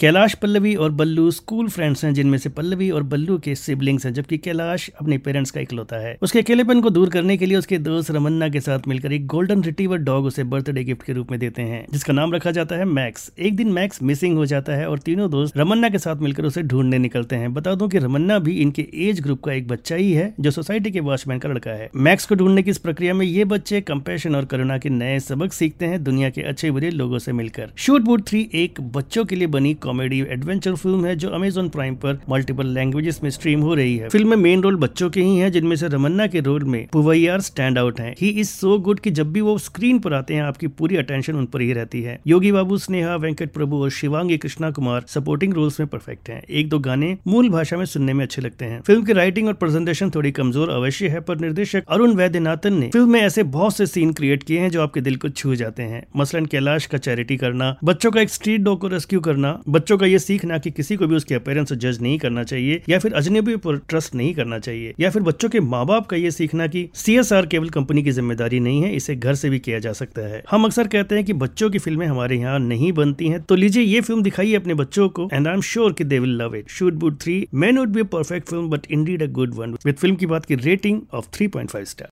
कैलाश पल्लवी और बल्लू school friends हैं, जिनमें से पल्लवी और बल्लू के सिबलिंग्स हैं, जबकि कैलाश अपने पेरेंट्स का इकलौता है। उसके अकेलेपन को दूर करने के लिए उसके दोस्त रमन्ना के साथ मिलकर एक गोल्डन रिटीवर डॉग उसे बर्थडे गिफ्ट के रूप में देते हैं, जिसका नाम रखा जाता है मैक्स। एक दिन मैक्स मिसिंग हो जाता है और तीनों दोस्त रमन्ना के साथ मिलकर उसे ढूँढने निकलते हैं। बता दो की रमन्ना भी इनके एज ग्रुप का एक बच्चा ही है, जो सोसाइटी के वॉचमैन का लड़का है। मैक्स को ढूँढने की इस प्रक्रिया में ये बच्चे कंपेशन और करुणा के नए सबक सीखते हैं दुनिया के अच्छे बुरे लोगों से मिलकर। शूट बूट थ्री एक बच्चों के लिए बनी कॉमेडी एडवेंचर फ़िल्म है जो अमेजोन प्राइम पर मल्टीपल लैंग्वेजेस में स्ट्रीम हो रही है। फ़िल्म में मेन रोल बच्चों के ही है, जिनमें से रमन्ना के रोल में पुवैयार स्टैंड आउट है। ही इज़ सो गुड कि जब भी वो स्क्रीन पर आते हैं, आपकी पूरी अटेंशन उन पर ही रहती है। योगी बाबू, स्नेहा, वेंकट प्रभु और शिवांगी कृष्णा कुमार सपोर्टिंग रोल्स में परफेक्ट है। एक दो गाने मूल भाषा में सुनने में अच्छे लगते हैं। फ़िल्म की राइटिंग और प्रेजेंटेशन थोड़ी कमज़ोर अवश्य है, पर निर्देशक अरुण वैद्यनाथन ने फ़िल्म में ऐसे बहुत से सीन क्रिएट किए हैं जो आपके दिल को छू जाते हैं। मसलन कैलाश का चैरिटी करना, बच्चों का एक स्ट्रीट डॉग को रेस्क्यू करना बच्चों का ये सीखना कि किसी को भी उसके अपेयरेंस से जज नहीं करना चाहिए, या फिर अजनबी पर ट्रस्ट नहीं करना चाहिए, या फिर बच्चों के माँ बाप का ये सीखना की सी केवल कंपनी की ज़िम्मेदारी नहीं है, इसे घर से भी किया जा सकता है। हम अक्सर कहते हैं कि बच्चों की फ़िल्में हमारे यहाँ नहीं बनती हैं तो लीजिए ये फ़िल्म दिखाइए अपने बच्चों को एंड आई एम श्योर कि they will love it shoot but three may not be perfect film but indeed a good one with film की बात की rating of three point five star